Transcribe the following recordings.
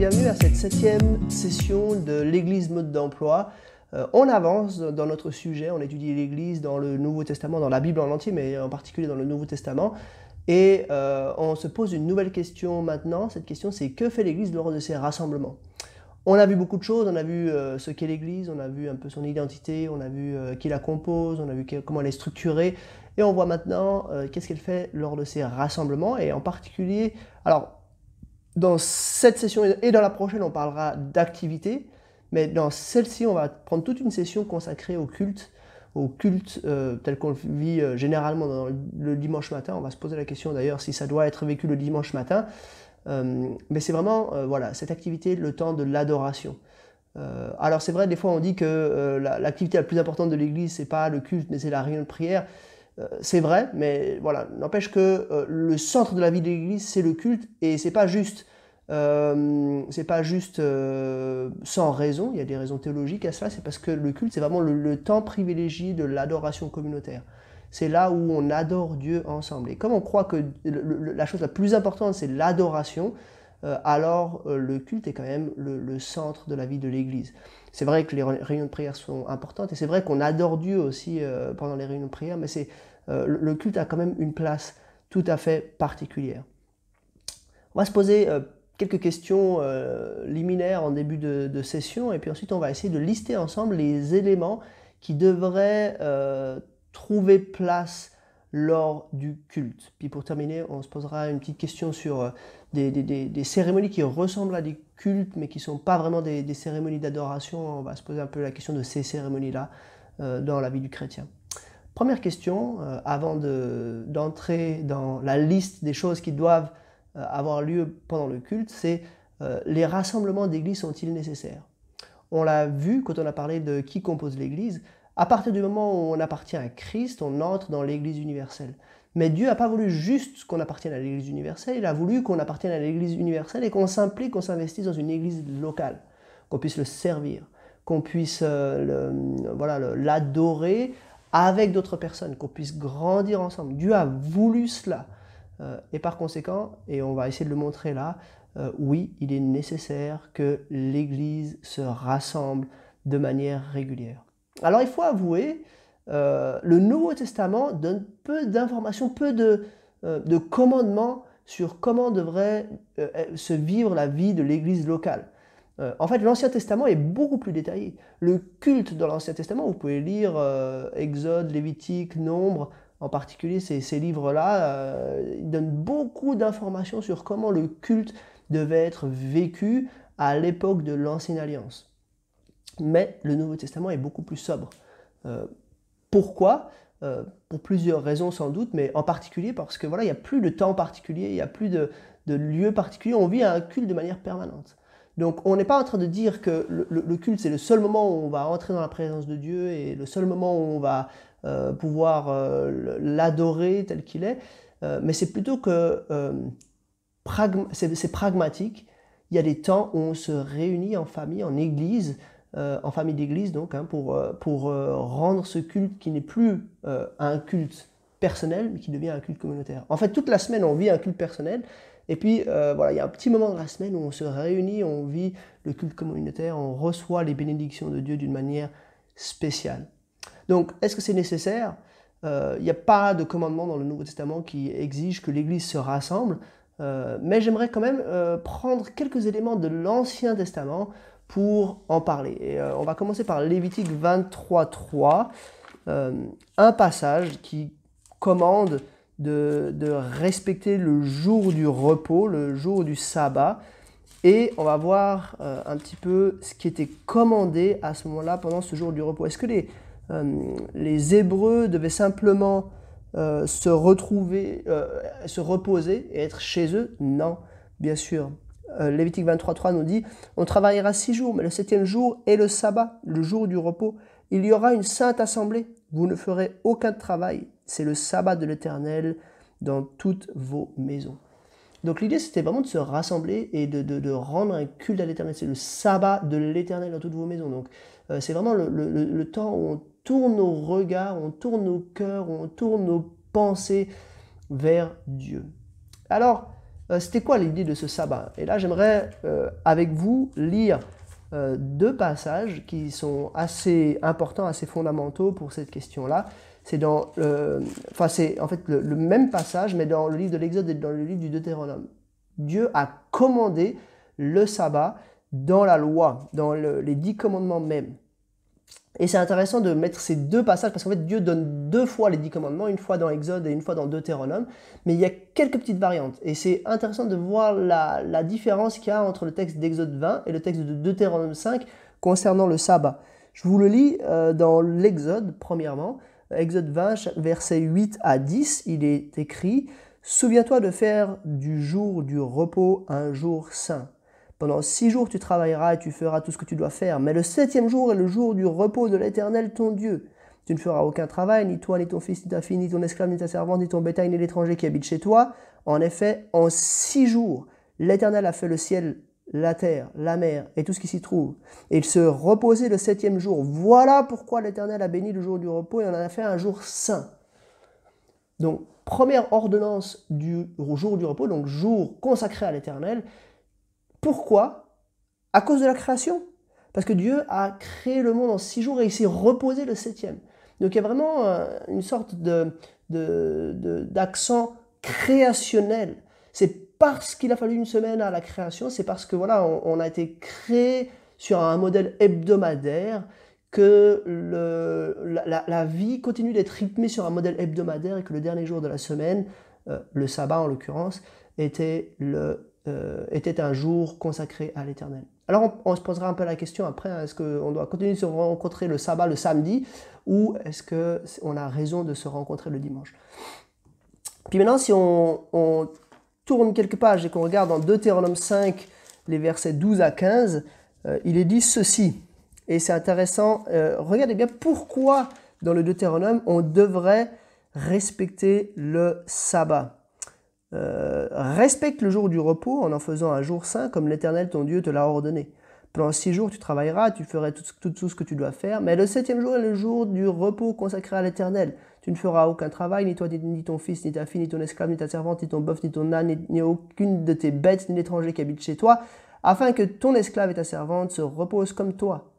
bienvenue à cette septième session de l'Église mode d'emploi. Euh, on avance dans notre sujet, on étudie l'Église dans le Nouveau Testament, dans la Bible en entier, mais en particulier dans le Nouveau Testament. Et euh, on se pose une nouvelle question maintenant. Cette question, c'est que fait l'Église lors de ses rassemblements? On a vu beaucoup de choses, on a vu euh, ce qu'est l'Église, on a vu un peu son identité, on a vu qui la compose, on a vu comment elle est structurée. Et on voit maintenant qu'est-ce qu'elle fait lors de ses rassemblements. Et en particulier, alors dans cette session et dans la prochaine, on parlera d'activité, mais dans celle-ci, on va prendre toute une session consacrée au culte, au culte euh, tel qu'on le vit euh, généralement le, dimanche matin. On va se poser la question d'ailleurs si ça doit être vécu le dimanche matin. Euh, mais c'est vraiment voilà, cette activité, le temps de l'adoration. alors c'est vrai, des fois on dit que l'activité la, plus importante de l'Église, c'est pas le culte, mais c'est la réunion de prière. Euh, c'est vrai, mais voilà, n'empêche que euh, le centre de la vie de l'Église, c'est le culte, et c'est pas juste, euh, c'est pas juste sans raison. Il y a des raisons théologiques à cela. C'est parce que le culte, c'est vraiment le, temps privilégié de l'adoration communautaire. C'est là où on adore Dieu ensemble. Et comme on croit que la chose la plus importante, c'est l'adoration, alors le culte est quand même le, centre de la vie de l'Église. C'est vrai que les réunions de prière sont importantes et c'est vrai qu'on adore Dieu aussi pendant les réunions de prière, mais c'est euh, le culte a quand même une place tout à fait particulière. On va se poser euh, quelques questions euh, liminaires en début de, session et puis ensuite on va essayer de lister ensemble les éléments qui devraient trouver place lors du culte. Puis pour terminer, on se posera une petite question sur des, cérémonies qui ressemblent à des cultes mais qui ne sont pas vraiment des, cérémonies d'adoration. On va se poser un peu la question de ces cérémonies-là dans la vie du chrétien. Première question, euh, avant d'entrer dans la liste des choses qui doivent euh, avoir lieu pendant le culte, c'est euh, les rassemblements d'église sont-ils nécessaires? On l'a vu quand on a parlé de qui compose l'église. À partir du moment où on appartient à Christ, on entre dans l'église universelle. Mais Dieu n'a pas voulu juste qu'on appartienne à l'église universelle, il a voulu qu'on appartienne à l'église universelle et qu'on s'implique, qu'on s'investisse dans une église locale, qu'on puisse le servir, qu'on puisse l'adorer avec d'autres personnes, qu'on puisse grandir ensemble. Dieu a voulu cela. Euh, et par conséquent, et on va essayer de le montrer là, euh, oui, il est nécessaire que l'Église se rassemble de manière régulière. Alors il faut avouer, euh, le Nouveau Testament donne peu d'informations, peu de, de, commandements sur comment devrait se vivre la vie de l'Église locale. Euh, en fait, l'Ancien Testament est beaucoup plus détaillé. Le culte dans l'Ancien Testament, vous pouvez lire euh, Exode, Lévitique, Nombre, en particulier ces, livres-là, euh, ils donnent beaucoup d'informations sur comment le culte devait être vécu à l'époque de l'Ancienne Alliance. Mais le Nouveau Testament est beaucoup plus sobre. pourquoi? Pour plusieurs raisons sans doute, mais en particulier parce que voilà, il n'y a plus de temps particulier, il n'y a plus de, de lieu particulier, on vit un culte de manière permanente. Donc on n'est pas en train de dire que le, culte c'est le seul moment où on va entrer dans la présence de Dieu et le seul moment où on va euh, pouvoir euh, l'adorer tel qu'il est, euh, mais c'est plutôt que c'est pragmatique. Il y a des temps où on se réunit en famille, en église, en famille d'église donc, hein, pour, pour rendre ce culte qui n'est plus un culte personnel, mais qui devient un culte communautaire. En fait, toute la semaine, on vit un culte personnel, et puis, euh, voilà, il y a un petit moment dans la semaine où on se réunit, on vit le culte communautaire, on reçoit les bénédictions de Dieu d'une manière spéciale. Donc, est-ce que c'est nécessaire? Euh, Il n'y a pas de commandement dans le Nouveau Testament qui exige que l'Église se rassemble, euh, mais j'aimerais quand même prendre quelques éléments de l'Ancien Testament pour en parler. Et on va commencer par Lévitique 23.3, un passage qui commande de, respecter le jour du repos, le jour du sabbat. Et on va voir euh, un petit peu ce qui était commandé à ce moment-là pendant ce jour du repos. Est-ce que les, euh, les Hébreux devaient simplement euh, se retrouver, se reposer et être chez eux? Non, bien sûr. Lévitique 23.3 nous dit, on travaillera six jours, mais le septième jour est le sabbat, le jour du repos. Il y aura une sainte assemblée. Vous ne ferez aucun travail, c'est le sabbat de l'Éternel dans toutes vos maisons. Donc l'idée, c'était vraiment de se rassembler et de, rendre un culte à l'Éternel. C'est le sabbat de l'Éternel dans toutes vos maisons. Donc euh, c'est vraiment le, temps où on tourne nos regards, on tourne nos cœurs, on tourne nos pensées vers Dieu. Alors, euh, c'était quoi l'idée de ce sabbat? Et là, j'aimerais euh, avec vous lire euh, deux passages qui sont assez importants, assez fondamentaux pour cette question-là. C'est dans, enfin c'est en fait le, même passage, mais dans le livre de l'Exode et dans le livre du Deutéronome. Dieu a commandé le sabbat dans la loi, dans les dix commandements même. Et c'est intéressant de mettre ces deux passages parce qu'en fait Dieu donne deux fois les dix commandements, une fois dans Exode et une fois dans Deutéronome, mais il y a quelques petites variantes. Et c'est intéressant de voir la, différence qu'il y a entre le texte d'Exode 20 et le texte de Deutéronome 5 concernant le sabbat. Je vous le lis euh, dans l'Exode, premièrement. Exode 20, versets 8 à 10, il est écrit Souviens-toi de faire du jour du repos un jour saint. Pendant six jours tu travailleras et tu feras tout ce que tu dois faire, mais le septième jour est le jour du repos de l'Éternel ton Dieu. Tu ne feras aucun travail, ni toi, ni ton fils, ni ta fille, ni ton esclave, ni ta servante, ni ton bétail, ni l'étranger qui habite chez toi. En effet, en six jours, l'Éternel a fait le ciel, la terre, la mer et tout ce qui s'y trouve. Et il se reposait le septième jour. Voilà pourquoi l'Éternel a béni le jour du repos et en a fait un jour saint. Donc, première ordonnance du jour du repos, donc jour consacré à l'Éternel, pourquoi? À cause de la création. Parce que Dieu a créé le monde en six jours et il s'est reposé le septième. Donc il y a vraiment euh, une sorte de, d'accent créationnel. C'est parce qu'il a fallu une semaine à la création, c'est parce que voilà, on, a été créé sur un modèle hebdomadaire que la, vie continue d'être rythmée sur un modèle hebdomadaire et que le dernier jour de la semaine, euh, le sabbat en l'occurrence, était le euh, était un jour consacré à l'Éternel. Alors on, se posera un peu la question après, hein, est-ce qu'on doit continuer de se rencontrer le sabbat le samedi ou est-ce qu'on a raison de se rencontrer le dimanche? Puis maintenant, si on, tourne quelques pages et qu'on regarde dans Deutéronome 5, les versets 12 à 15, euh, il est dit ceci. Et c'est intéressant, euh, regardez bien pourquoi dans le Deutéronome on devrait respecter le sabbat. Euh, respecte le jour du repos en en faisant un jour saint comme l'Éternel ton Dieu te l'a ordonné. Pendant six jours tu travailleras, tu feras tout, tout, ce que tu dois faire, mais le septième jour est le jour du repos consacré à l'Éternel. Tu ne feras aucun travail, ni toi, ni ton fils, ni ta fille, ni ton esclave, ni ta servante, ni ton bœuf, ni ton âne, ni, aucune de tes bêtes, ni l'étranger qui habite chez toi, afin que ton esclave et ta servante se reposent comme toi.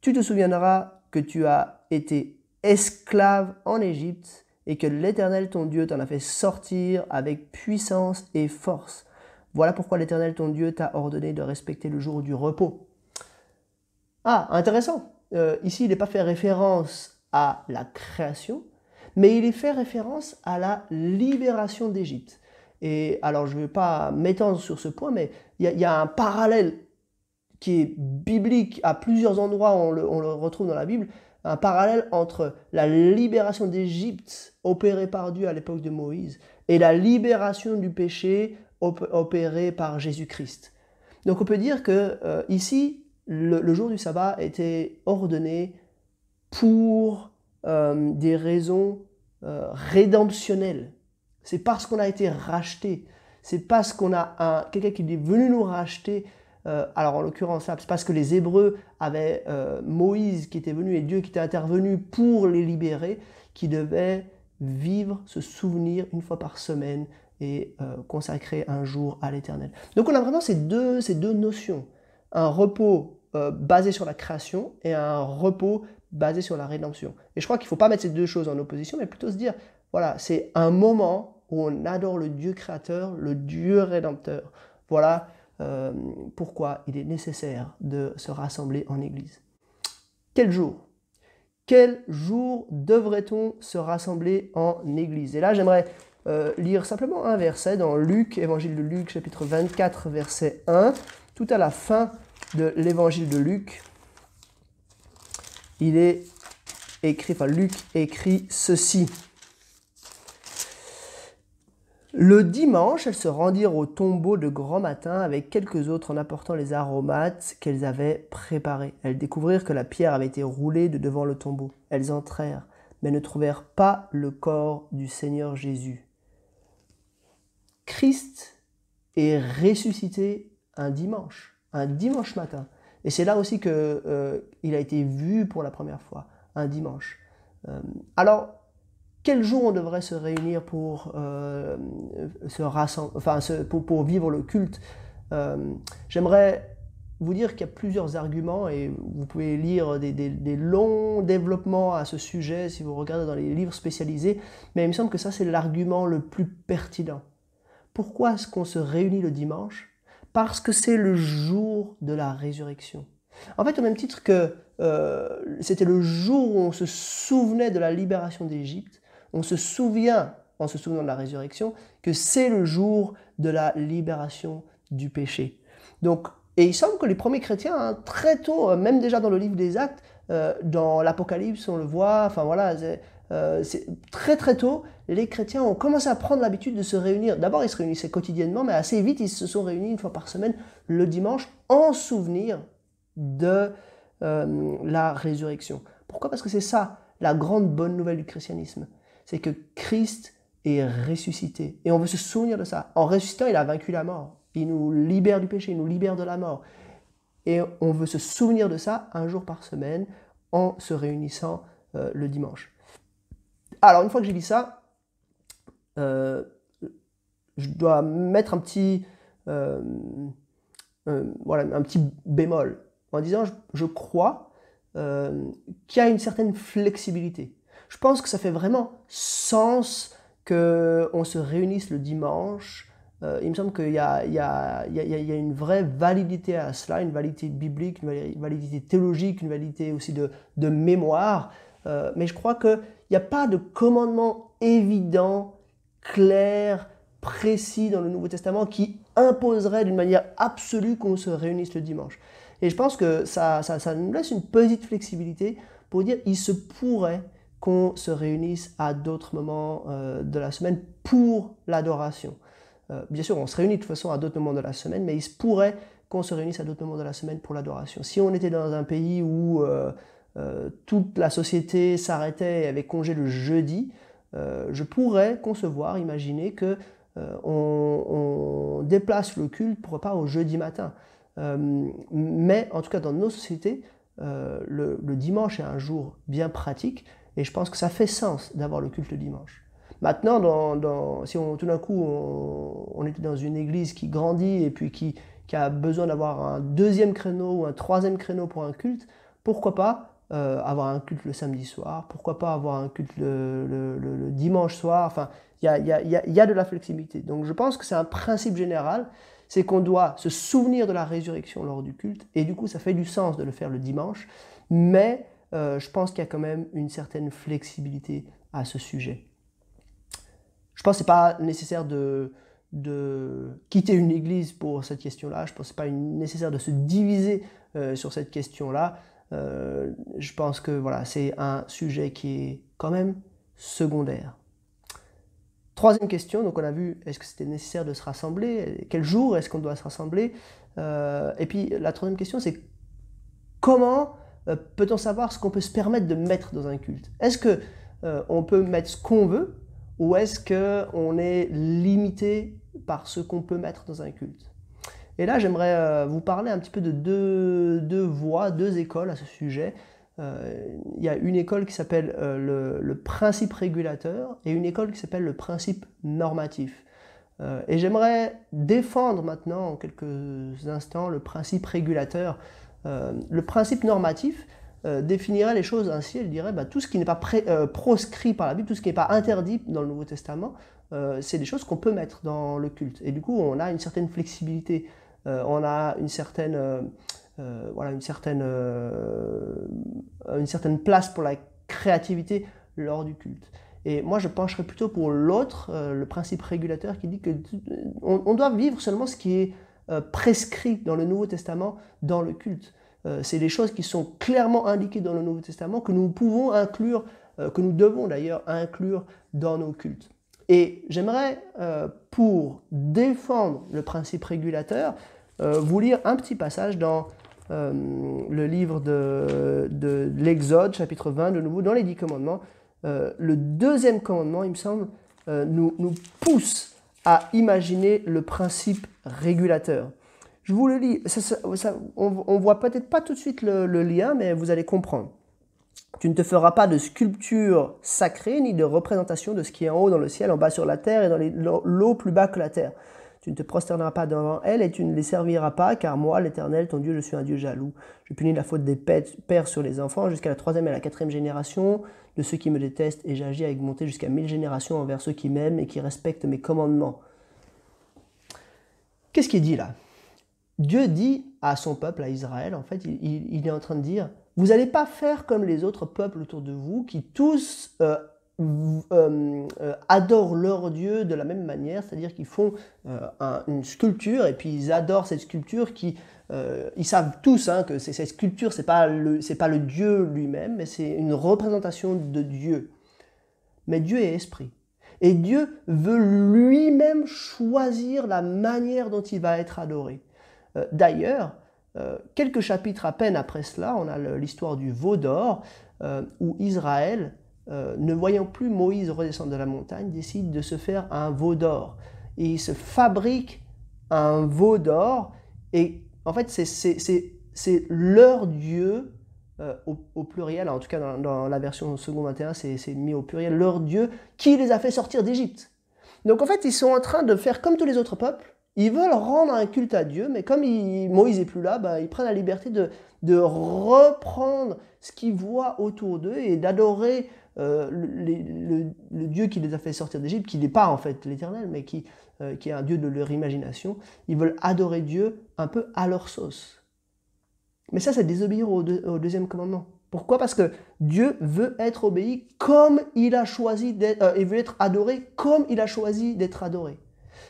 Tu te souviendras que tu as été esclave en Égypte, et que l'Éternel ton Dieu t'en a fait sortir avec puissance et force. Voilà pourquoi l'Éternel ton Dieu t'a ordonné de respecter le jour du repos. Ah, intéressant. Euh, ici, il n'est pas fait référence à la création, mais il est fait référence à la libération d'Égypte. Et alors, je ne vais pas m'étendre sur ce point, mais il y, a un parallèle qui est biblique à plusieurs endroits, on le, on le retrouve dans la Bible, un parallèle entre la libération d'Égypte opérée par Dieu à l'époque de Moïse et la libération du péché opérée par Jésus-Christ. Donc on peut dire que euh, ici, le, jour du sabbat était ordonné pour euh, des raisons euh, rédemptionnelles. C'est parce qu'on a été racheté. C'est parce qu'on a quelqu'un qui est venu nous racheter euh, alors en l'occurrence, c'est parce que les Hébreux avaient euh, Moïse qui était venu et Dieu qui était intervenu pour les libérer, qui devaient vivre ce souvenir une fois par semaine et euh, consacrer un jour à l'éternel. Donc on a vraiment ces deux, ces deux notions. Un repos basé sur la création et un repos basé sur la rédemption. Et je crois qu'il ne faut pas mettre ces deux choses en opposition, mais plutôt se dire, voilà, c'est un moment où on adore le Dieu créateur, le Dieu rédempteur. Voilà euh, pourquoi il est nécessaire de se rassembler en Église. Quel jour? Quel jour devrait-on se rassembler en Église? Et là, j'aimerais euh, lire simplement un verset dans Luc, Évangile de Luc, chapitre 24, verset 1, tout à la fin de l'Évangile de Luc. Il est écrit, enfin Luc écrit ceci. Le dimanche, elles se rendirent au tombeau de grand matin avec quelques autres en apportant les aromates qu'elles avaient préparés. Elles découvrirent que la pierre avait été roulée de devant le tombeau. Elles entrèrent, mais ne trouvèrent pas le corps du Seigneur Jésus. Christ est ressuscité un dimanche, un dimanche matin. Et c'est là aussi qu'il euh, a été vu pour la première fois, un dimanche. Euh, alors, quel jour on devrait se réunir pour, pour, vivre le culte J'aimerais vous dire qu'il y a plusieurs arguments et vous pouvez lire des, longs développements à ce sujet si vous regardez dans les livres spécialisés, mais il me semble que ça c'est l'argument le plus pertinent. Pourquoi est-ce qu'on se réunit le dimanche? Parce que c'est le jour de la résurrection. En fait, au même titre que euh, c'était le jour où on se souvenait de la libération d'Égypte, on se souvient, en se souvenant de la résurrection, que c'est le jour de la libération du péché. Donc, et il semble que les premiers chrétiens, hein, très tôt, euh, même déjà dans le livre des Actes, euh, dans l'Apocalypse, on le voit, enfin voilà, euh, très très tôt, les chrétiens ont commencé à prendre l'habitude de se réunir. D'abord, ils se réunissaient quotidiennement, mais assez vite, ils se sont réunis une fois par semaine le dimanche en souvenir de la résurrection. Pourquoi? Parce que c'est ça, la grande bonne nouvelle du christianisme. C'est que Christ est ressuscité. Et on veut se souvenir de ça. En ressuscitant, il a vaincu la mort. Il nous libère du péché, il nous libère de la mort. Et on veut se souvenir de ça un jour par semaine en se réunissant euh, le dimanche. Alors, une fois que j'ai dit ça, euh, je dois mettre un petit, euh, voilà, un petit bémol en disant je, je crois qu'il y a une certaine flexibilité. Je pense que ça fait vraiment sens qu'on se réunisse le dimanche euh, il me semble qu'il y, a, une vraie validité à cela, une validité biblique, une validité théologique, une validité aussi de, mémoire. Euh, mais je crois qu'il n'y a pas de commandement évident, clair, précis dans le Nouveau Testament qui imposerait d'une manière absolue qu'on se réunisse le dimanche. Et je pense que ça, nous laisse une petite flexibilité pour dire il se pourrait qu'on se réunisse à d'autres moments euh, de la semaine pour l'adoration. Euh, bien sûr, on se réunit de toute façon à d'autres moments de la semaine, mais il se pourrait qu'on se réunisse à d'autres moments de la semaine pour l'adoration. Si on était dans un pays où euh, toute la société s'arrêtait et avait congé le jeudi, je pourrais concevoir, imaginer que on, déplace le culte pour pas au jeudi matin. mais en tout cas, dans nos sociétés, le, dimanche est un jour bien pratique et je pense que ça fait sens d'avoir le culte dimanche. Maintenant, si on, tout d'un coup on, était dans une église qui grandit et puis qui, a besoin d'avoir un deuxième créneau ou un troisième créneau pour un culte, pourquoi pas euh, avoir un culte le samedi soir? Pourquoi pas avoir un culte le, dimanche soir? Enfin, il y y a, de la flexibilité. Donc je pense que c'est un principe général, c'est qu'on doit se souvenir de la résurrection lors du culte, et du coup ça fait du sens de le faire le dimanche, mais euh, je pense qu'il y a quand même une certaine flexibilité à ce sujet. Je pense que ce n'est pas nécessaire de, quitter une église pour cette question-là. Je pense que ce n'est pas nécessaire de se diviser euh, sur cette question-là. Euh, je pense que voilà, c'est un sujet qui est quand même secondaire. Troisième question, donc on a vu est-ce que c'était nécessaire de se rassembler? Quel jour est-ce qu'on doit se rassembler? Et puis la troisième question, c'est comment peut-on savoir ce qu'on peut se permettre de mettre dans un culte Est-ce que on peut mettre ce qu'on veut ou est-ce qu'on est limité par ce qu'on peut mettre dans un culte? Et là, j'aimerais euh, vous parler un petit peu de deux, voies, deux écoles à ce sujet. Euh, il y a une école qui s'appelle euh, le, principe régulateur et une école qui s'appelle le principe normatif. et j'aimerais défendre maintenant en quelques instants le principe régulateur. Le principe normatif, euh, définirait les choses ainsi, elle dirait bah, tout ce qui n'est pas euh, proscrit par la Bible, tout ce qui n'est pas interdit dans le Nouveau Testament, euh, c'est des choses qu'on peut mettre dans le culte. Et du coup, on a une certaine flexibilité, on a une certaine, voilà, une, certaine, une certaine place pour la créativité lors du culte. Et moi, je pencherais plutôt pour l'autre, le principe régulateur qui dit que on, doit vivre seulement ce qui est prescrit dans le Nouveau Testament dans le culte. Euh, c'est des choses qui sont clairement indiquées dans le Nouveau Testament que nous pouvons inclure, euh, que nous devons d'ailleurs inclure dans nos cultes. Et j'aimerais, euh, pour défendre le principe régulateur, vous lire un petit passage dans le livre de, l'Exode, chapitre 20, de nouveau, dans les dix commandements. le deuxième commandement, il me semble, nous, nous pousse à imaginer le principe régulateur. Je vous le lis. on ne voit peut-être pas tout de suite le, lien, mais vous allez comprendre. Tu ne te feras pas de sculpture sacrée ni de représentation de ce qui est en haut dans le ciel, en bas sur la terre et dans l'eau plus bas que la terre. Tu ne te prosterneras pas devant elles et tu ne les serviras pas, car moi, l'Éternel, ton Dieu, je suis un Dieu jaloux. Je punis la faute des pères sur les enfants jusqu'à la troisième et la quatrième génération de ceux qui me détestent, et j'agis avec bonté jusqu'à mille générations envers ceux qui m'aiment et qui respectent mes commandements. Qu'est-ce qui est dit là? Dieu dit à son peuple, à Israël, en fait, il, est en train de dire, vous n'allez pas faire comme les autres peuples autour de vous qui tous euh, euh, euh, adorent leur Dieu de la même manière, c'est-à-dire qu'ils font une sculpture et puis ils adorent cette sculpture qui, ils savent tous hein, que cette sculpture, c'est pas le, c'est pas le Dieu lui-même, mais c'est une représentation de Dieu. Mais Dieu est esprit. Et Dieu veut lui-même choisir la manière dont il va être adoré. Euh, d'ailleurs, euh, quelques chapitres à peine après cela, on a l'histoire du veau d'or, euh, où Israël, ne voyant plus Moïse redescendre de la montagne, décide de se faire un veau d'or. Et se fabrique un veau d'or, et en fait, c'est leur Dieu au, pluriel, en tout cas dans, la version second 21, c'est mis au pluriel, leur Dieu qui les a fait sortir d'Égypte. Donc en fait, ils sont en train de faire comme tous les autres peuples, ils veulent rendre un culte à Dieu, mais comme Moïse n'est plus là, bah, ils prennent la liberté de, reprendre ce qu'ils voient autour d'eux et d'adorer euh, le, Dieu qui les a fait sortir d'Égypte, qui n'est pas en fait l'Éternel, mais qui, euh, qui est un Dieu de leur imagination. Ils veulent adorer Dieu un peu à leur sauce. Mais ça, c'est désobéir au, au, deuxième commandement. Pourquoi? Parce que Dieu veut être obéi comme il a choisi d'être, euh, il veut être adoré comme il a choisi d'être adoré.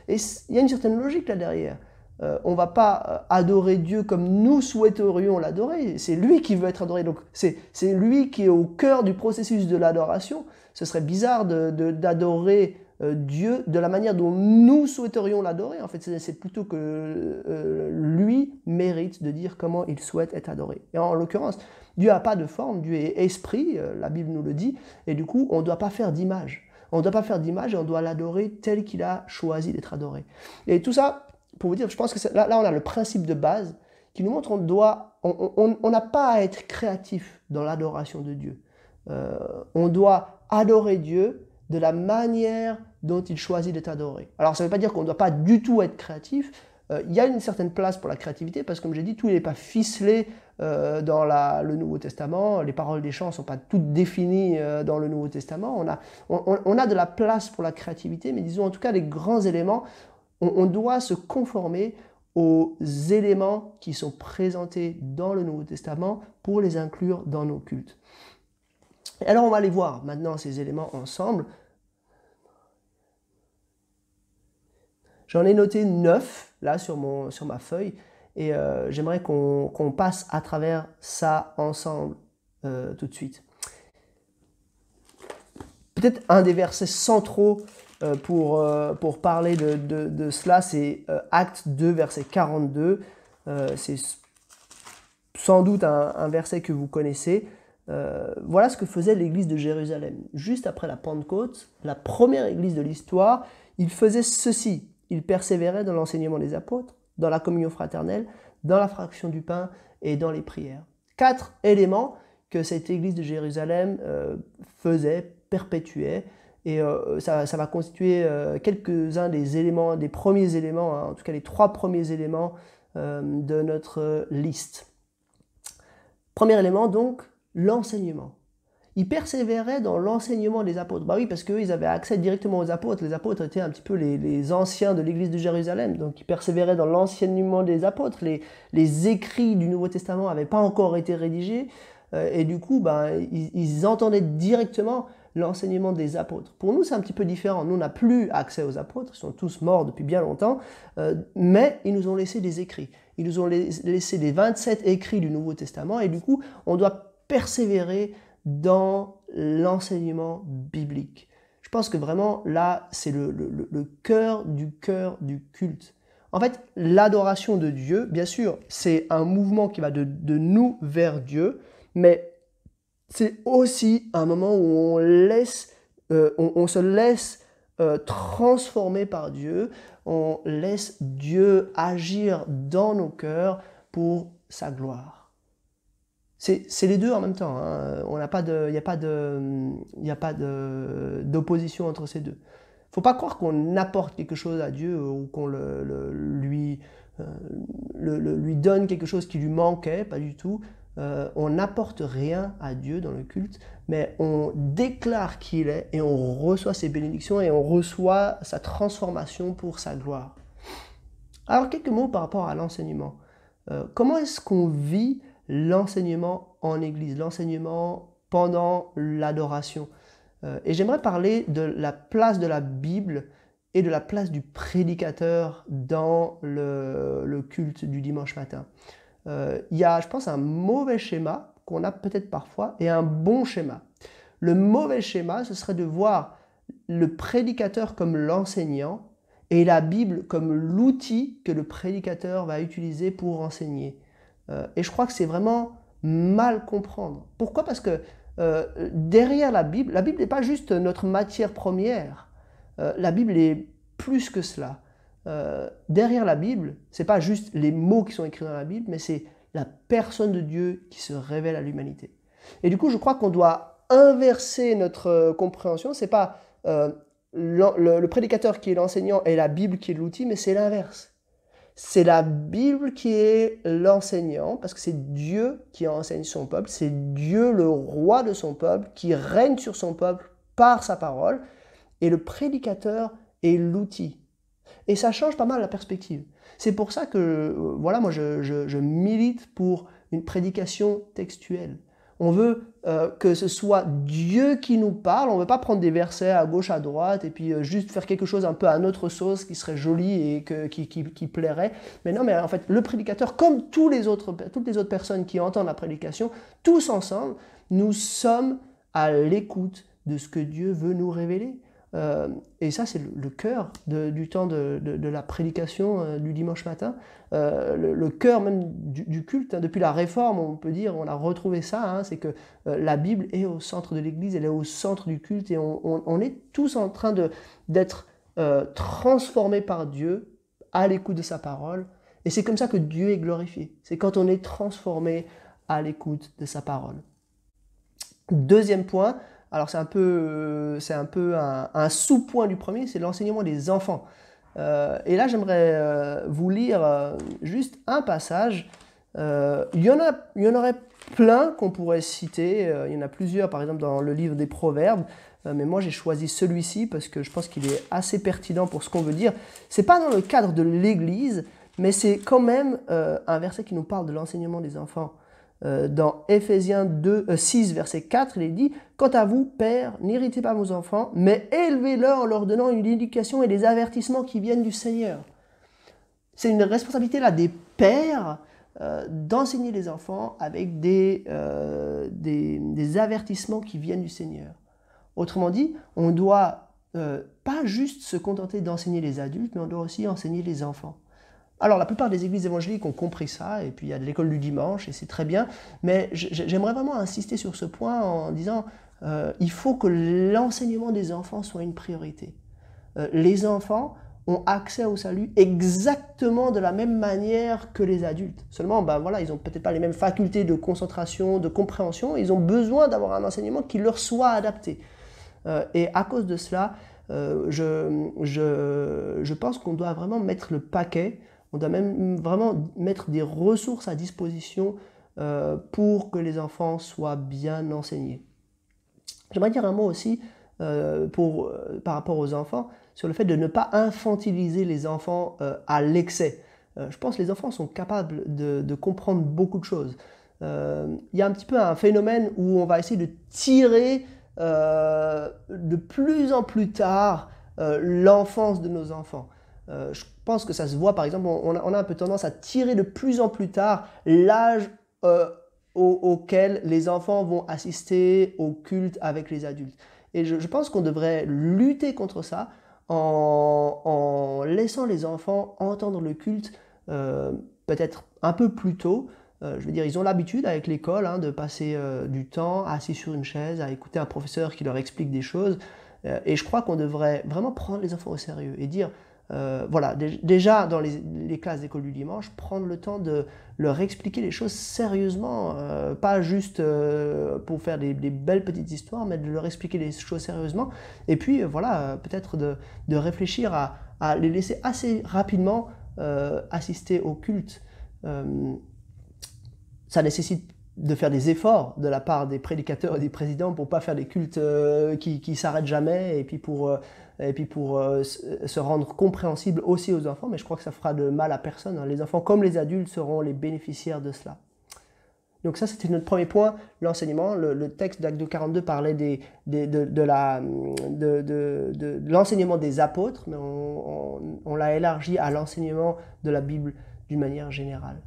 Et il y a une certaine logique là derrière. Euh, on va pas euh, adorer Dieu comme nous souhaiterions l'adorer. C'est lui qui veut être adoré. Donc c'est lui qui est au cœur du processus de l'adoration. Ce serait bizarre d'adorer de, euh, Dieu de la manière dont nous souhaiterions l'adorer. En fait, c'est plutôt que lui mérite de dire comment il souhaite être adoré. Et en l'occurrence, Dieu n'a pas de forme, Dieu est esprit, la Bible nous le dit, et du coup, on ne doit pas faire d'image. On ne doit pas faire d'image et on doit l'adorer tel qu'il a choisi d'être adoré. Et tout ça, pour vous dire, je pense que là, là, on a le principe de base qui nous montre qu'on doit, on n'a pas à être créatif dans l'adoration de Dieu. Euh, on doit adorer Dieu de la manière dont il choisit d'être adoré. Alors ça ne veut pas dire qu'on ne doit pas du tout être créatif, euh, il y a une certaine place pour la créativité parce que, comme j'ai dit, tout n'est pas ficelé euh, dans le Nouveau Testament. Les paroles des chants ne sont pas toutes définies euh, dans le Nouveau Testament. On a, on, a de la place pour la créativité, mais disons en tout cas les grands éléments, on, doit se conformer aux éléments qui sont présentés dans le Nouveau Testament pour les inclure dans nos cultes. alors on va aller voir maintenant ces éléments ensemble. J'en ai noté neuf là sur, mon, sur ma feuille et euh, j'aimerais qu'on passe à travers ça ensemble euh, tout de suite. Peut-être un des versets centraux pour, pour parler de, cela, c'est Acte 2, verset 42. c'est sans doute un, verset que vous connaissez. voilà ce que faisait l'église de Jérusalem. Juste après la Pentecôte, la première église de l'histoire, il faisait ceci. Il persévérait dans l'enseignement des apôtres, dans la communion fraternelle, dans la fraction du pain et dans les prières. Quatre éléments que cette église de Jérusalem euh, faisait, perpétuait, et euh, ça, va constituer euh, quelques-uns des éléments, des premiers éléments, hein, en tout cas les trois premiers éléments de notre liste. Premier élément donc, l'enseignement ils persévéraient dans l'enseignement des apôtres. Bah oui, parce qu'ils avaient accès directement aux apôtres. Les apôtres étaient un petit peu les, anciens de l'église de Jérusalem. Donc ils persévéraient dans l'enseignement des apôtres. Les, écrits du Nouveau Testament n'avaient pas encore été rédigés. Euh, et du coup, bah, ils, entendaient directement l'enseignement des apôtres. Pour nous, c'est un petit peu différent. Nous, on n'a plus accès aux apôtres. Ils sont tous morts depuis bien longtemps. Euh, mais ils nous ont laissé des écrits. Ils nous ont laissé les 27 écrits du Nouveau Testament. Et du coup, on doit persévérer dans l'enseignement biblique. Je pense que vraiment là, c'est le, cœur du cœur du culte. En fait, l'adoration de Dieu, bien sûr, c'est un mouvement qui va de, nous vers Dieu, mais c'est aussi un moment où on, laisse, euh, on, se laisse euh, transformer par Dieu, on laisse Dieu agir dans nos cœurs pour sa gloire. c'est les deux en même temps. Hein. Il n'y a pas d'opposition entre ces deux. Il ne faut pas croire qu'on apporte quelque chose à Dieu ou qu'on lui, euh, lui donne quelque chose qui lui manquait, pas du tout. Euh, on n'apporte rien à Dieu dans le culte, mais on déclare qui il est et on reçoit ses bénédictions et on reçoit sa transformation pour sa gloire. Alors quelques mots par rapport à l'enseignement. Euh, comment est-ce qu'on vit l'enseignement en Église, l'enseignement pendant l'adoration? Euh, Et j'aimerais parler de la place de la Bible et de la place du prédicateur dans le culte du dimanche matin. Euh, il y a, je pense, un mauvais schéma qu'on a peut-être parfois et un bon schéma. Le mauvais schéma, ce serait de voir le prédicateur comme l'enseignant et la Bible comme l'outil que le prédicateur va utiliser pour enseigner. Euh, et je crois que c'est vraiment mal comprendre. Pourquoi? Parce que euh, derrière la Bible, la Bible n'est pas juste notre matière première. la Bible est plus que cela. Euh, derrière la Bible, c'est pas juste les mots qui sont écrits dans la Bible, mais c'est la personne de Dieu qui se révèle à l'humanité. Et du coup, je crois qu'on doit inverser notre euh, compréhension. C'est pas euh, le, prédicateur qui est l'enseignant et la Bible qui est l'outil, mais c'est l'inverse. C'est la Bible qui est l'enseignant, parce que c'est Dieu qui enseigne son peuple, c'est Dieu le roi de son peuple, qui règne sur son peuple par sa parole, et le prédicateur est l'outil. Et ça change pas mal la perspective. C'est pour ça que, euh, voilà, moi je, milite pour une prédication textuelle. On veut euh, que ce soit Dieu qui nous parle. On ne veut pas prendre des versets à gauche, à droite, et puis euh, juste faire quelque chose un peu à notre sauce qui serait joli et qui, plairait. Mais non, mais en fait, le prédicateur, comme tous les autres, toutes les autres personnes qui entendent la prédication, tous ensemble, nous sommes à l'écoute de ce que Dieu veut nous révéler. Euh, et ça, c'est le, cœur du temps de, la prédication euh, du dimanche matin, euh, le, cœur même du, culte. Hein. Depuis la Réforme, on peut dire, on a retrouvé ça, hein, c'est que la Bible est au centre de l'Église, elle est au centre du culte, et on, est tous en train d'être transformés par Dieu à l'écoute de sa parole. Et c'est comme ça que Dieu est glorifié. C'est quand on est transformé à l'écoute de sa parole. Deuxième point, alors c'est un peu, c'est un, peu un, sous-point du premier, c'est l'enseignement des enfants. Euh, et là j'aimerais euh, vous lire euh, juste un passage. il, y en y en aurait plein qu'on pourrait citer, il y en a plusieurs par exemple dans le livre des Proverbes, mais moi j'ai choisi celui-ci parce que je pense qu'il est assez pertinent pour ce qu'on veut dire. C'est pas dans le cadre de l'Église, mais c'est quand même un verset qui nous parle de l'enseignement des enfants. Euh, dans Ephésiens 2, 6, euh, verset 4, il est dit Quant à vous, pères, n'irritez pas vos enfants, mais élevez-leur en leur donnant une éducation et des avertissements qui viennent du Seigneur. C'est une responsabilité là des pères euh, d'enseigner les enfants avec des, avertissements qui viennent du Seigneur. Autrement dit, on doit pas juste se contenter d'enseigner les adultes, mais on doit aussi enseigner les enfants. Alors la plupart des églises évangéliques ont compris ça, et puis il y a de l'école du dimanche, et c'est très bien, mais j'aimerais vraiment insister sur ce point en disant, euh, il faut que l'enseignement des enfants soit une priorité. Euh, les enfants ont accès au salut exactement de la même manière que les adultes. Seulement, ben voilà, ils n'ont peut-être pas les mêmes facultés de concentration, de compréhension, ils ont besoin d'avoir un enseignement qui leur soit adapté. Euh, et à cause de cela, je, je, je pense qu'on doit vraiment mettre le paquet on doit même vraiment mettre des ressources à disposition euh, pour que les enfants soient bien enseignés. J'aimerais dire un mot aussi euh, pour, euh, par rapport aux enfants sur le fait de ne pas infantiliser les enfants à l'excès. je pense que les enfants sont capables de, comprendre beaucoup de choses. Il y a un petit peu un phénomène où on va essayer de tirer de plus en plus tard l'enfance de nos enfants. Euh, je pense que ça se voit, par exemple, on a, un peu tendance à tirer de plus en plus tard l'âge euh, auquel les enfants vont assister au culte avec les adultes. Et je, pense qu'on devrait lutter contre ça en, laissant les enfants entendre le culte euh, peut-être un peu plus tôt. je veux dire, ils ont l'habitude avec l'école hein, de passer du temps assis sur une chaise à écouter un professeur qui leur explique des choses. et je crois qu'on devrait vraiment prendre les enfants au sérieux et dire euh, voilà, déjà dans les, classes d'école du dimanche, prendre le temps de leur expliquer les choses sérieusement, euh, pas juste euh, pour faire des, belles petites histoires, mais de leur expliquer les choses sérieusement. Et puis voilà, peut-être de, réfléchir à, les laisser assez rapidement assister au culte. ça nécessite de faire des efforts de la part des prédicateurs et des présidents pour pas faire des cultes qui, qui s'arrêtent jamais et puis pour et puis pour euh, se rendre compréhensible aussi aux enfants, mais je crois que ça fera de mal à personne. Hein. Les enfants comme les adultes seront les bénéficiaires de cela. Donc ça, c'était notre premier point, l'enseignement. Le, texte d'Acte 42 parlait de, la, de, l'enseignement des apôtres, mais on, l'a élargi à l'enseignement de la Bible d'une manière générale.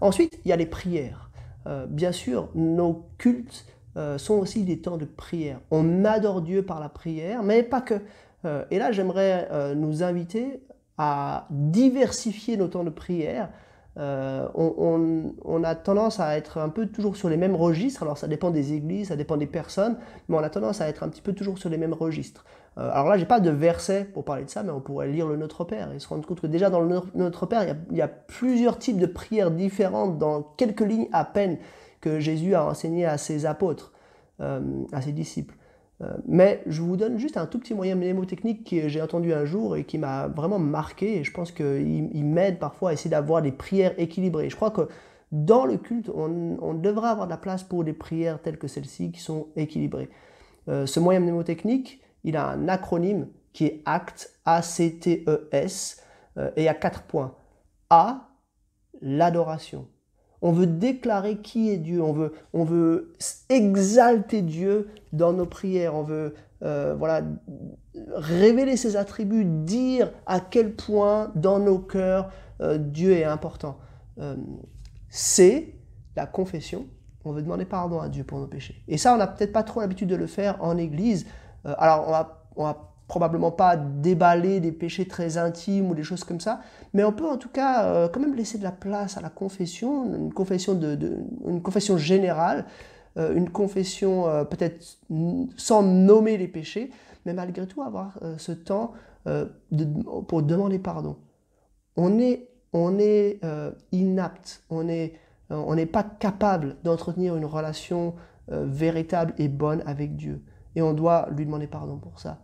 Ensuite, il y a les prières. Euh, bien sûr, nos cultes euh, sont aussi des temps de prière. On adore Dieu par la prière, mais pas que. Euh, et là, j'aimerais euh, nous inviter à diversifier nos temps de prière. Euh, on, a tendance à être un peu toujours sur les mêmes registres. Alors ça dépend des églises, ça dépend des personnes, mais on a tendance à être un petit peu toujours sur les mêmes registres. alors là, j'ai pas de verset pour parler de ça, mais on pourrait lire le Notre Père et se rendre compte que déjà dans le Notre Père, il y a, plusieurs types de prières différentes dans quelques lignes à peine que Jésus a enseigné à ses apôtres, à ses disciples. Euh, mais je vous donne juste un tout petit moyen mnémotechnique que j'ai entendu un jour et qui m'a vraiment marqué. Et je pense qu'il m'aide parfois à essayer d'avoir des prières équilibrées. Je crois que dans le culte, on, devrait avoir de la place pour des prières telles que celles-ci qui sont équilibrées. Euh, ce moyen mnémotechnique, il a un acronyme qui est ACT, A-C-T-E-S, euh, et a quatre points. A, l'adoration. On veut déclarer qui est Dieu, on veut, on veut exalter Dieu dans nos prières, on veut euh, voilà, révéler ses attributs, dire à quel point dans nos cœurs euh, Dieu est important. Euh, c'est la confession, on veut demander pardon à Dieu pour nos péchés. Et ça, on n'a peut-être pas trop l'habitude de le faire en Église. alors, on va, on va probablement pas déballer des péchés très intimes ou des choses comme ça, mais on peut en tout cas euh, quand même laisser de la place à la confession, une confession, de, une confession générale, euh, une confession euh, peut-être sans nommer les péchés, mais malgré tout avoir ce temps pour demander pardon. On est, on est inapte, on n'est on n'est pas capable d'entretenir une relation véritable et bonne avec Dieu. Et on doit lui demander pardon pour ça.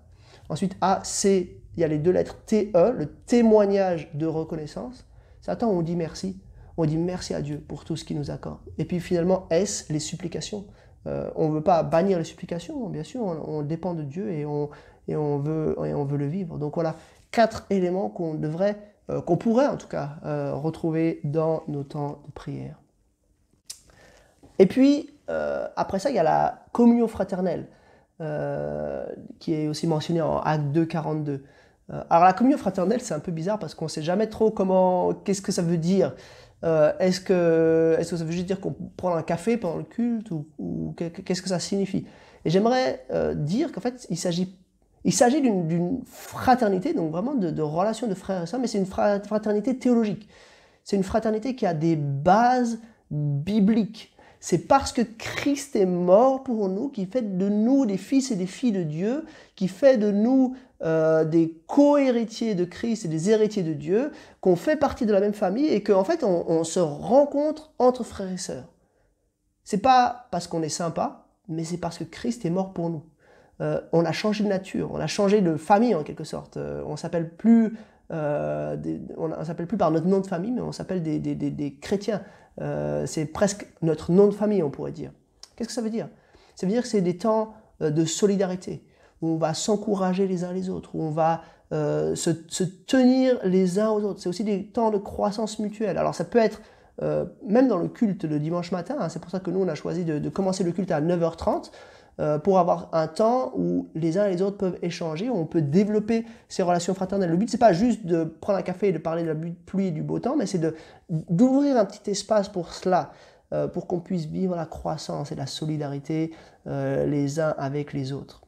Ensuite, A, C, il y a les deux lettres TE, le témoignage de reconnaissance. Satan, on dit merci. On dit merci à Dieu pour tout ce qu'il nous accorde. Et puis finalement, S, les supplications. Euh, on ne veut pas bannir les supplications, bien sûr, on, dépend de Dieu et on, et, on veut, et on veut le vivre. Donc voilà, quatre éléments qu'on devrait, euh, qu'on pourrait en tout cas euh, retrouver dans nos temps de prière. Et puis, après ça, il y a la communion fraternelle. Euh, qui est aussi mentionné en Acte 2, 42. Euh, alors la communion fraternelle, c'est un peu bizarre parce qu'on ne sait jamais trop comment, qu'est-ce que ça veut dire. Euh, est-ce que, est que ça veut juste dire qu'on prend un café pendant le culte ou, qu'est-ce que ça signifie? Et j'aimerais dire qu'en fait, il s'agit, il s'agit d'une fraternité, donc vraiment de, de relations de frères et sœurs, mais c'est une fraternité théologique. C'est une fraternité qui a des bases bibliques. C'est parce que Christ est mort pour nous, qui fait de nous des fils et des filles de Dieu, qui fait de nous euh, des co-héritiers de Christ et des héritiers de Dieu, qu'on fait partie de la même famille et qu'en fait on, se rencontre entre frères et sœurs. C'est pas parce qu'on est sympa, mais c'est parce que Christ est mort pour nous. Euh, on a changé de nature, on a changé de famille en quelque sorte. Euh, on s'appelle plus, on, s'appelle plus par notre nom de famille, mais on s'appelle des, chrétiens. Euh, c'est presque notre nom de famille, on pourrait dire. Qu'est-ce que ça veut dire? Ça veut dire que c'est des temps euh, de solidarité, où on va s'encourager les uns les autres, où on va euh, se, tenir les uns aux autres. C'est aussi des temps de croissance mutuelle. Alors ça peut être même dans le culte le dimanche matin, hein, c'est pour ça que nous on a choisi de commencer le culte à 9h30. Euh, pour avoir un temps où les uns et les autres peuvent échanger, où on peut développer ces relations fraternelles. Le but, c'est pas juste de prendre un café et de parler de la pluie et du beau temps, mais c'est d'ouvrir un petit espace pour cela, euh, pour qu'on puisse vivre la croissance et la solidarité euh, les uns avec les autres.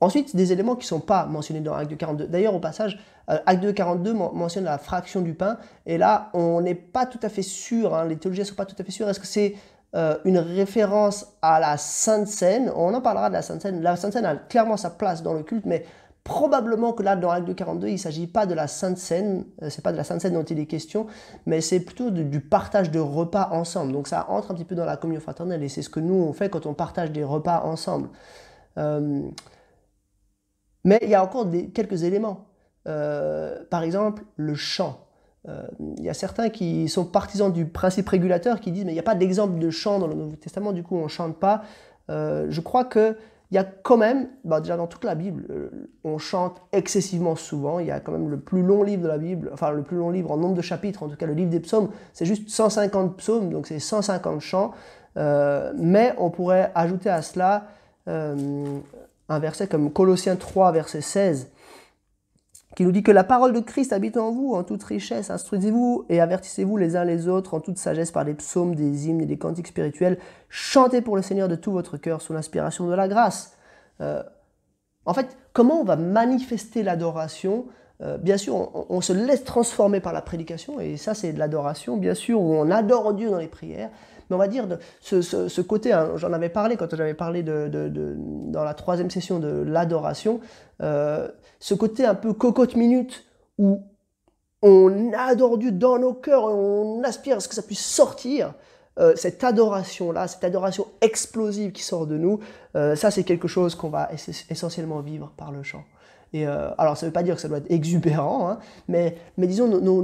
Ensuite, des éléments qui ne sont pas mentionnés dans Acte 42. D'ailleurs, au passage, Acte 42 mentionne la fraction du pain. Et là, on n'est pas tout à fait sûr, hein, les théologiens ne sont pas tout à fait sûrs. Est-ce que c'est euh, une référence à la Sainte Seine. On en parlera de la Sainte Seine. La Sainte Seine a clairement sa place dans le culte, mais probablement que là, dans l'acte 42, il ne s'agit pas de la Sainte Seine, euh, c'est pas de la Sainte Seine dont il est question, mais c'est plutôt du partage de repas ensemble. Donc ça entre un petit peu dans la communion fraternelle et c'est ce que nous on fait quand on partage des repas ensemble. Euh, mais il y a encore quelques éléments. Euh, par exemple, le chant. Il y a certains qui sont partisans du principe régulateur qui disent mais il n'y a pas d'exemple de chant dans le Nouveau Testament, du coup on ne chante pas. je crois que il y a quand même, bah, déjà dans toute la Bible, euh, on chante excessivement souvent. Il y a quand même le plus long livre de la Bible, enfin le plus long livre en nombre de chapitres, en tout cas le livre des psaumes, c'est juste 150 psaumes, donc c'est 150 chants. Euh, mais on pourrait ajouter à cela euh, un verset comme Colossiens 3, verset 16, qui nous dit que la parole de Christ habite en vous en toute richesse. Instruisez-vous et avertissez-vous les uns les autres en toute sagesse par des psaumes, des hymnes et des cantiques spirituels. Chantez pour le Seigneur de tout votre cœur sous l'inspiration de la grâce. Euh, en fait, comment on va manifester l'adoration? Euh, Bien sûr, on, se laisse transformer par la prédication, et ça c'est de l'adoration, bien sûr, où on adore Dieu dans les prières, mais on va dire de, ce, côté, hein, j'en avais parlé quand j'avais parlé de, dans la troisième session de l'adoration, euh, ce côté un peu cocotte minute où on adore Dieu dans nos cœurs, on aspire à ce que ça puisse sortir. Euh, cette adoration-là, cette adoration explosive qui sort de nous, euh, ça c'est quelque chose qu'on va essentiellement vivre par le chant. Euh, alors, ça ne veut pas dire que ça doit être exubérant, hein, mais, disons, nos,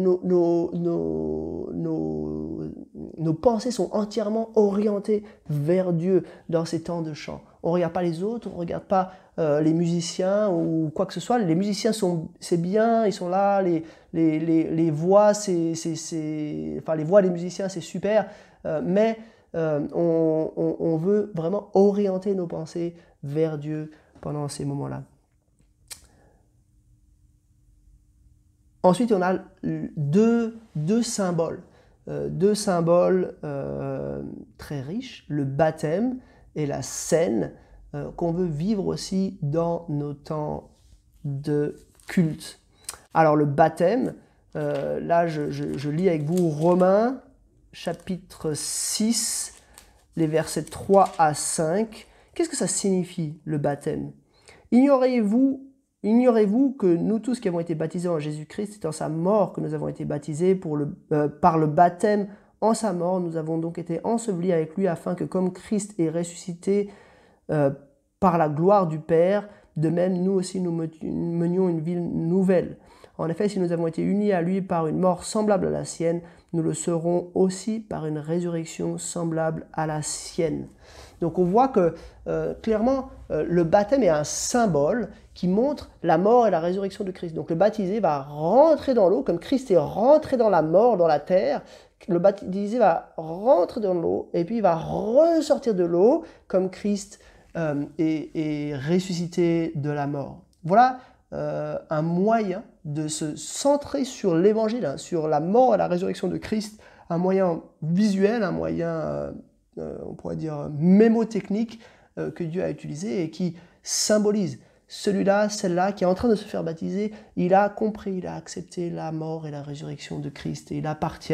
nos, pensées sont entièrement orientées vers Dieu dans ces temps de chant. On ne regarde pas les autres, on ne regarde pas euh, les musiciens ou quoi que ce soit. Les musiciens, sont, c'est bien, ils sont là, les, les, voix, les voix des musiciens, c'est super, euh, mais on veut vraiment orienter nos pensées vers Dieu pendant ces moments-là. Ensuite, on a deux, deux symboles, euh, deux symboles euh, très riches, le baptême et la scène, euh, qu'on veut vivre aussi dans nos temps de culte. Alors le baptême, là je, je, lis avec vous Romains chapitre 6, les versets 3 à 5. Qu'est-ce que ça signifie le baptême? Ignorez-vous Ignorez-vous que nous tous qui avons été baptisés en Jésus-Christ, c'est en sa mort que nous avons été baptisés euh, par le baptême en sa mort. Nous avons donc été ensevelis avec lui afin que comme Christ est ressuscité euh, par la gloire du Père, de même nous aussi nous menions une vie nouvelle. En effet, si nous avons été unis à lui par une mort semblable à la sienne, nous le serons aussi par une résurrection semblable à la sienne. Donc on voit que euh, clairement le baptême est un symbole qui montre la mort et la résurrection de Christ. Donc le baptisé va rentrer dans l'eau, comme Christ est rentré dans la mort, dans la terre, le baptisé va rentrer dans l'eau et puis il va ressortir de l'eau comme Christ euh, est, ressuscité de la mort. Voilà euh, un moyen de se centrer sur l'évangile, hein, sur la mort et la résurrection de Christ, un moyen visuel, un moyen, euh, on pourrait dire, mémotechnique que Dieu a utilisé et qui symbolise celui-là, celle-là, qui est en train de se faire baptiser, il a compris, il a accepté la mort et la résurrection de Christ et il appartient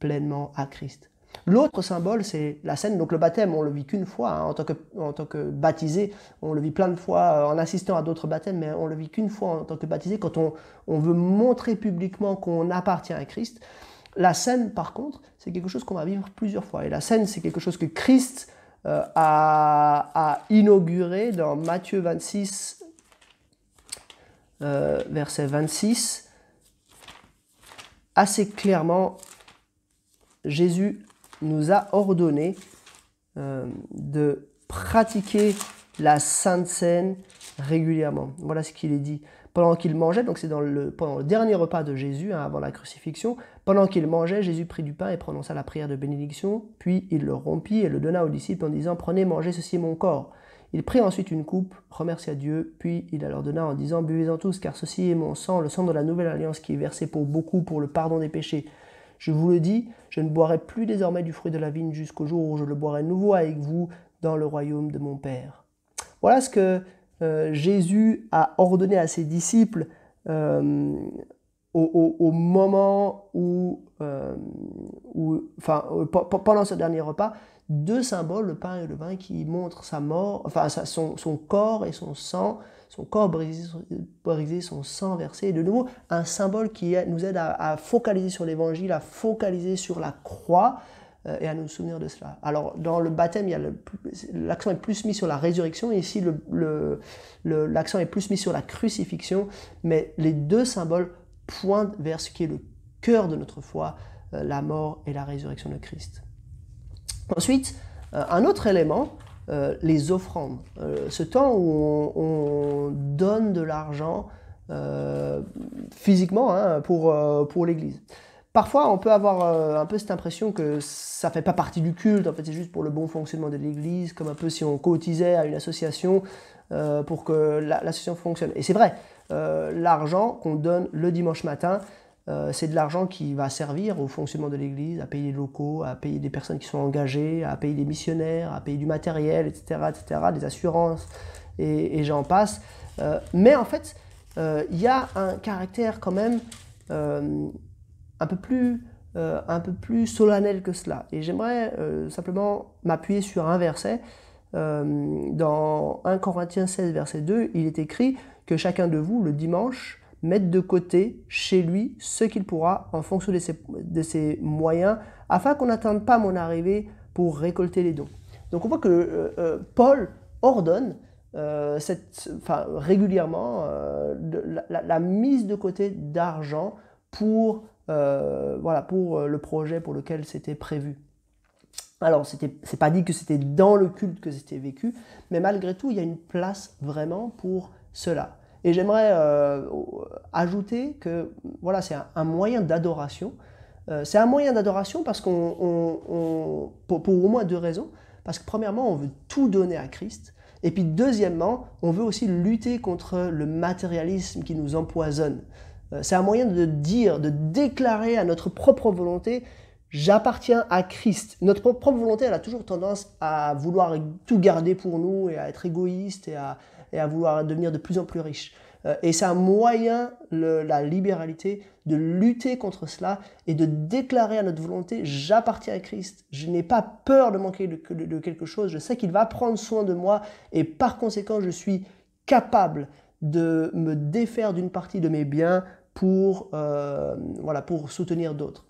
pleinement à Christ. L'autre symbole, c'est la scène. Donc le baptême, on le vit qu'une fois hein, en, tant que, en tant que baptisé. On le vit plein de fois euh, en assistant à d'autres baptêmes, mais on le vit qu'une fois en tant que baptisé quand on, on veut montrer publiquement qu'on appartient à Christ. La scène, par contre, c'est quelque chose qu'on va vivre plusieurs fois. Et la scène, c'est quelque chose que Christ euh, a, a, inauguré dans Matthieu 26, euh, verset 26, assez clairement, Jésus nous a ordonné euh, de pratiquer la Sainte Seine régulièrement. Voilà ce qu'il est dit. Pendant qu'il mangeait, donc c'est dans le, pendant le dernier repas de Jésus, hein, avant la crucifixion, pendant qu'il mangeait, Jésus prit du pain et prononça la prière de bénédiction, puis il le rompit et le donna aux disciples en disant, Prenez, mangez, ceci est mon corps. Il prit ensuite une coupe, remercia Dieu, puis il la leur donna en disant Buvez-en tous, car ceci est mon sang, le sang de la nouvelle alliance qui est versé pour beaucoup pour le pardon des péchés. Je vous le dis, je ne boirai plus désormais du fruit de la vigne jusqu'au jour où je le boirai nouveau avec vous dans le royaume de mon Père. Voilà ce que euh, Jésus a ordonné à ses disciples euh, au, moment où, enfin, pendant ce dernier repas, deux symboles, le pain et le vin, qui montrent sa mort, enfin son, son corps et son sang, son corps brisé, brisé, son sang versé. Et de nouveau, un symbole qui nous aide à, focaliser sur l'évangile, à focaliser sur la croix euh, et à nous souvenir de cela. Alors, dans le baptême, l'accent est plus mis sur la résurrection, ici, l'accent est plus mis sur la crucifixion, mais les deux symboles pointent vers ce qui est le cœur de notre foi, euh, la mort et la résurrection de Christ. Ensuite, euh, un autre élément, euh, les offrandes. Euh, ce temps où on, donne de l'argent physiquement hein, pour, pour l'Église. Parfois, on peut avoir un peu cette impression que ça ne fait pas partie du culte, en fait, c'est juste pour le bon fonctionnement de l'Église, comme un peu si on cotisait à une association pour que l'association fonctionne. Et c'est vrai, l'argent qu'on donne le dimanche matin, euh, c'est de l'argent qui va servir au fonctionnement de l'Église, à payer les locaux, à payer des personnes qui sont engagées, à payer des missionnaires, à payer du matériel, etc., etc., des assurances, et, j'en passe. Euh, mais en fait, euh, il y a un caractère quand même un, peu plus, un peu plus solennel que cela. Et j'aimerais simplement m'appuyer sur un verset. dans 1 Corinthiens 16, verset 2, il est écrit que chacun de vous, le dimanche, mettre de côté chez lui ce qu'il pourra en fonction de ses, moyens, afin qu'on n'attende pas mon arrivée pour récolter les dons. Donc on voit que euh, euh, Paul ordonne euh, cette, enfin, régulièrement la, mise de côté d'argent pour, voilà, pour le projet pour lequel c'était prévu. Alors, c'est pas dit que c'était dans le culte que c'était vécu, mais malgré tout, il y a une place vraiment pour cela. Et j'aimerais euh, ajouter que voilà, c'est un, moyen d'adoration. Euh, c'est un moyen d'adoration parce qu'on, pour, au moins deux raisons. Parce que premièrement, on veut tout donner à Christ. Et puis deuxièmement, on veut aussi lutter contre le matérialisme qui nous empoisonne. Euh, c'est un moyen de dire, de déclarer à notre propre volonté, j'appartiens à Christ. Notre propre volonté, elle a toujours tendance à vouloir tout garder pour nous et à être égoïste et à, et à vouloir devenir de plus en plus riche. Euh, et c'est un moyen, la libéralité, de lutter contre cela et de déclarer à notre volonté, j'appartiens à Christ, je n'ai pas peur de manquer de, quelque chose, je sais qu'il va prendre soin de moi et par conséquent je suis capable de me défaire d'une partie de mes biens pour, euh, voilà, pour soutenir d'autres.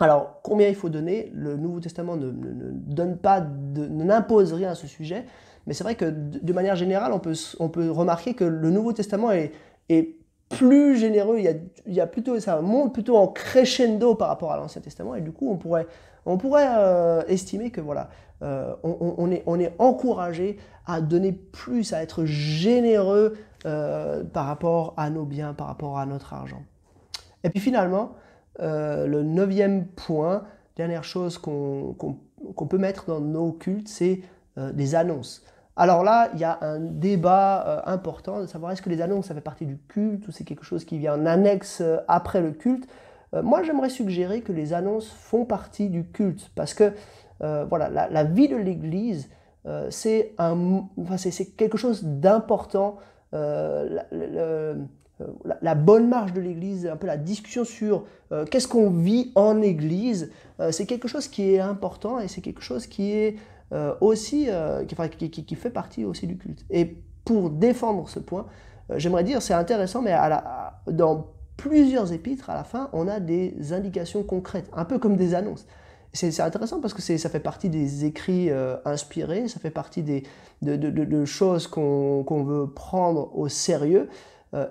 Alors, combien il faut donner? Le Nouveau Testament ne, donne pas, n'impose rien à ce sujet. Mais c'est vrai que de manière générale, on peut, on peut remarquer que le Nouveau Testament est, est plus généreux, il y, a, il y a, plutôt, ça monte plutôt en crescendo par rapport à l'Ancien Testament, et du coup, on pourrait, on pourrait euh, estimer que voilà, euh, on, est, on est encouragé à donner plus, à être généreux euh, par rapport à nos biens, par rapport à notre argent. Et puis finalement, le neuvième point, dernière chose qu'on peut mettre dans nos cultes, c'est des annonces. Alors là, il y a un débat euh, important de savoir est-ce que les annonces, ça fait partie du culte ou c'est quelque chose qui vient en annexe euh, après le culte. Euh, moi, j'aimerais suggérer que les annonces font partie du culte parce que voilà, la, vie de l'Église, c'est quelque chose d'important. La, la, bonne marche de l'Église, un peu la discussion sur qu'est-ce qu'on vit en Église, c'est quelque chose qui est important et c'est quelque chose qui est euh, aussi, euh, qui, fait partie aussi du culte. Et pour défendre ce point, euh, j'aimerais dire, c'est intéressant, mais dans plusieurs épîtres, à la fin, on a des indications concrètes, un peu comme des annonces. C'est intéressant parce que ça fait partie des écrits inspirés, ça fait partie des, de, choses qu'on veut prendre au sérieux.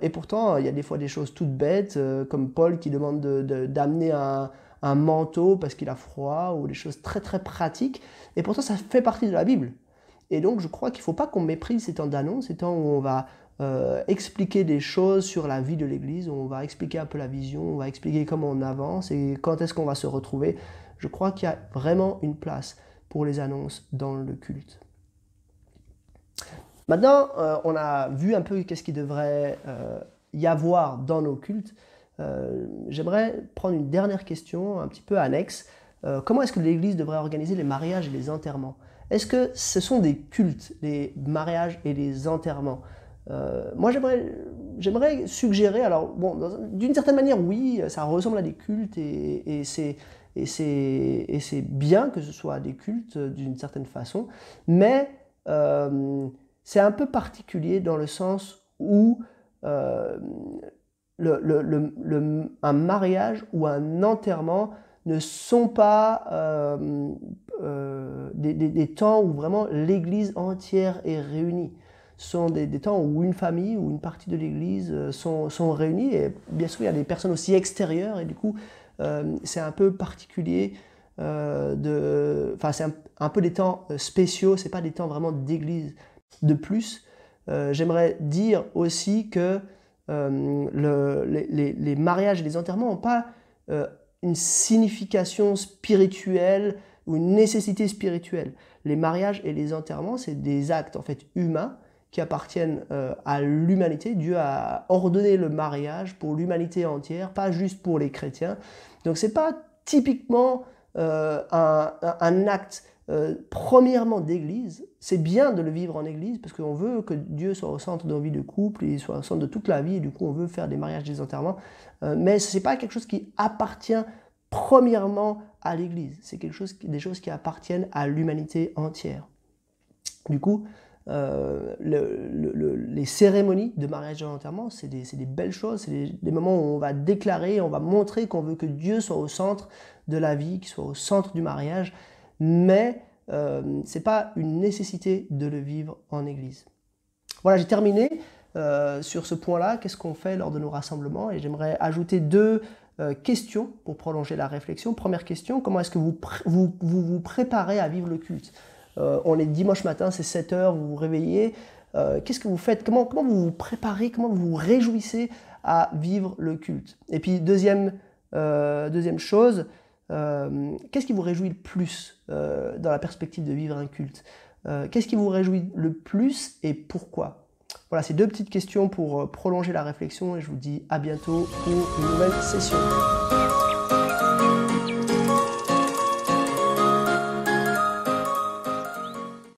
et pourtant, il y a des fois des choses toutes bêtes, comme Paul qui demande d'amener un, un manteau parce qu'il a froid, ou des choses très très pratiques. Et pourtant, ça fait partie de la Bible. Et donc, je crois qu'il ne faut pas qu'on méprise ces temps d'annonce, ces temps où on va euh, expliquer des choses sur la vie de l'Église, où on va expliquer un peu la vision, on va expliquer comment on avance et quand est-ce qu'on va se retrouver. Je crois qu'il y a vraiment une place pour les annonces dans le culte. Maintenant, euh, on a vu un peu qu'est-ce qui devrait euh, y avoir dans nos cultes. Euh, j'aimerais prendre une dernière question, un petit peu annexe. Euh, comment est-ce que l'Église devrait organiser les mariages et les enterrements? Est-ce que ce sont des cultes, les mariages et les enterrements? Euh, Moi, j'aimerais suggérer, alors bon, d'une certaine manière, oui, ça ressemble à des cultes et, c'est bien que ce soit des cultes d'une certaine façon, mais c'est un peu particulier dans le sens où un mariage ou un enterrement ne sont pas euh, des, des, temps où vraiment l'Église entière est réunie. Ce sont des, temps où une famille ou une partie de l'Église sont, sont réunies et bien sûr il y a des personnes aussi extérieures et du coup euh, c'est un peu particulier. Euh, de, enfin, c'est un, peu des temps euh, spéciaux, c'est pas des temps vraiment d'église. De plus, j'aimerais dire aussi que le, les, mariages et les enterrements n'ont pas une signification spirituelle ou une nécessité spirituelle. Les mariages et les enterrements, c'est des actes en fait humains qui appartiennent à l'humanité. Dieu a ordonné le mariage pour l'humanité entière, pas juste pour les chrétiens. Donc ce n'est pas typiquement euh, un, acte euh, premièrement d'église. C'est bien de le vivre en église parce qu'on veut que Dieu soit au centre de nos de couple et soit au centre de toute la vie du coup on veut faire des mariages, des enterrements. Euh, mais ce n'est pas quelque chose qui appartient premièrement à l'église. C'est quelque chose, des choses qui appartiennent à l'humanité entière. Du coup, euh, les cérémonies de mariage et d'enterrement, c'est des, belles choses, c'est des, moments où on va déclarer, on va montrer qu'on veut que Dieu soit au centre de la vie, qu'il soit au centre du mariage, mais euh, ce n'est pas une nécessité de le vivre en Église. Voilà, j'ai terminé euh, sur ce point-là. Qu'est-ce qu'on fait lors de nos rassemblements? Et j'aimerais ajouter deux questions pour prolonger la réflexion. Première question, comment est-ce que vous, vous, préparez à vivre le culte? Euh, on est dimanche matin, c'est 7 heures, vous vous réveillez. Euh, qu'est-ce que vous faites? Comment, comment vous vous préparez? Comment vous vous réjouissez à vivre le culte? Et puis, euh, deuxième chose, qu'est-ce qui vous réjouit le plus dans la perspective de vivre un culte? Qu'est-ce qui vous réjouit le plus et pourquoi? Voilà, c'est deux petites questions pour prolonger la réflexion et je vous dis à bientôt pour une nouvelle session.